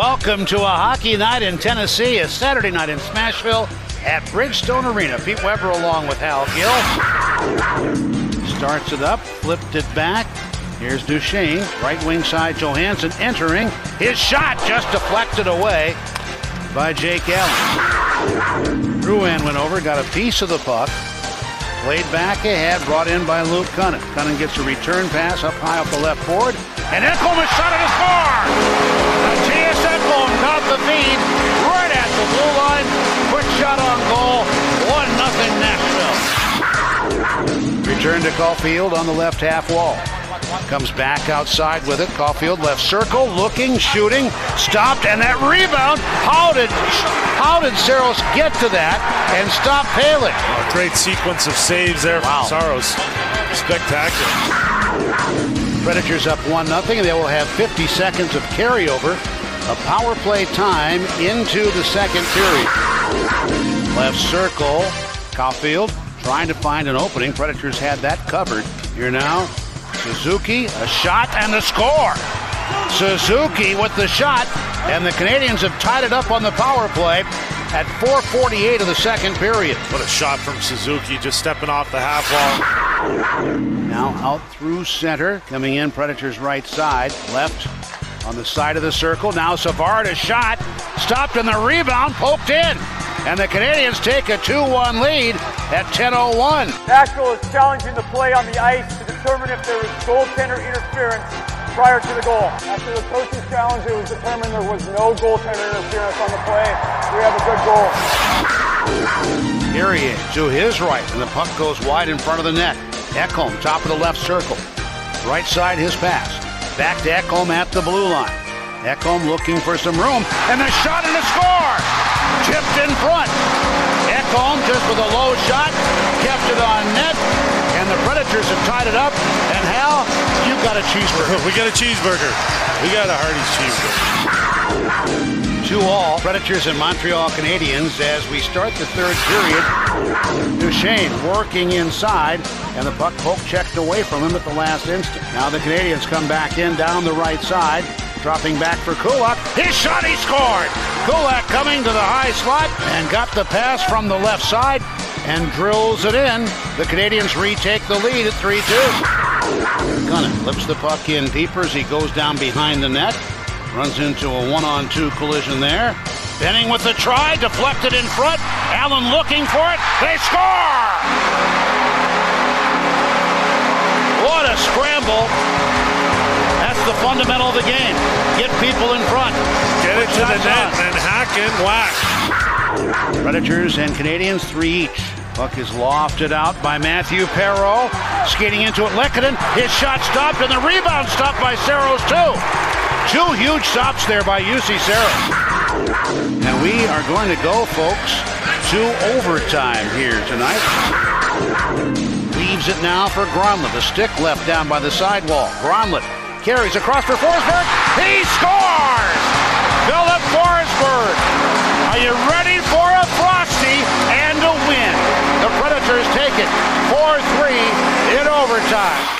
Welcome to a hockey night in Tennessee, a Saturday night in Smashville at Bridgestone Arena. Pete Weber along with Hal Gill. Starts it up, flipped it back. Here's Duchene, right wing side. Johansen entering. His shot just deflected away by Jake Allen. Drouin went over, got a piece of the puck. Played back ahead, brought in by Luke Kunin. Kunin gets a return pass up high off the left board. And is shot at a score! Mattias Ekholm got the feed right at the blue line. Quick shot on goal. 1 0 Nashville. Return to Caulfield on the left half wall. Comes back outside with it. Caulfield left circle, looking, shooting, stopped, and that rebound. How did how did Saros get to that and stop Pelech? A great sequence of saves there wow. from Saros. Spectacular. Predators up 1 0. They will have 50 seconds of carryover of power play time into the second period. Left circle, Caulfield trying to find an opening. Predators had that covered. Here now, Suzuki, a shot and a score. Suzuki with the shot, and the Canadiens have tied it up on the power play at 4:48 of the second period. What a shot from Suzuki, just stepping off the half wall. Now out through center, coming in Predators right side, left on the side of the circle. Now Savard a shot, stopped in the rebound, poked in. And the Canadiens take a 2-1 lead at 10:01. Nashville is challenging the play on the ice to determine if there is goaltender interference prior to the goal. After the coach's challenge, it was determined there was no goaltender interference on the play. We have a good goal. Here he is to his right, and the puck goes wide in front of the net. Ekholm, top of the left circle. Right side, his pass. Back to Ekholm at the blue line. Ekholm looking for some room, and the shot and the score! Tipped in front. Ekholm just with a low shot, kept it on net, and the Predators have tied it up. And Hal, you got a cheeseburger. we got a cheeseburger. We got a hearty cheeseburger two all. Predators and Montreal Canadiens as we start the third period. Duchene working inside, and the puck poke checked away from him at the last instant. Now the Canadiens come back in down the right side. Dropping back for Kulak. His shot, he scored! Kulak coming to the high slot and got the pass from the left side and drills it in. The Canadiens retake the lead at 3 2. Kunin flips the puck in deeper as he goes down behind the net. Runs into a one-on-two collision there. Benning with the try, deflected in front. Allen looking for it. They score! What a scramble. That's the fundamental of the game. Get people in front. Get it to the net on. and hack and whack. Predators and Canadiens, three each. Puck is lofted out by Matthew Perreault. Skating into it, Lehkonen. His shot stopped, and the rebound stopped by Saros, too. Two huge stops there by Juuse Saros. And we are going to go, folks, to overtime here tonight. Leaves it now for Granlund. The stick left down by the sidewall. Granlund carries across for Forsberg. He scores! Filip Forsberg. Are you ready for a Frosty and a win? The Predators take it 4-3 in overtime.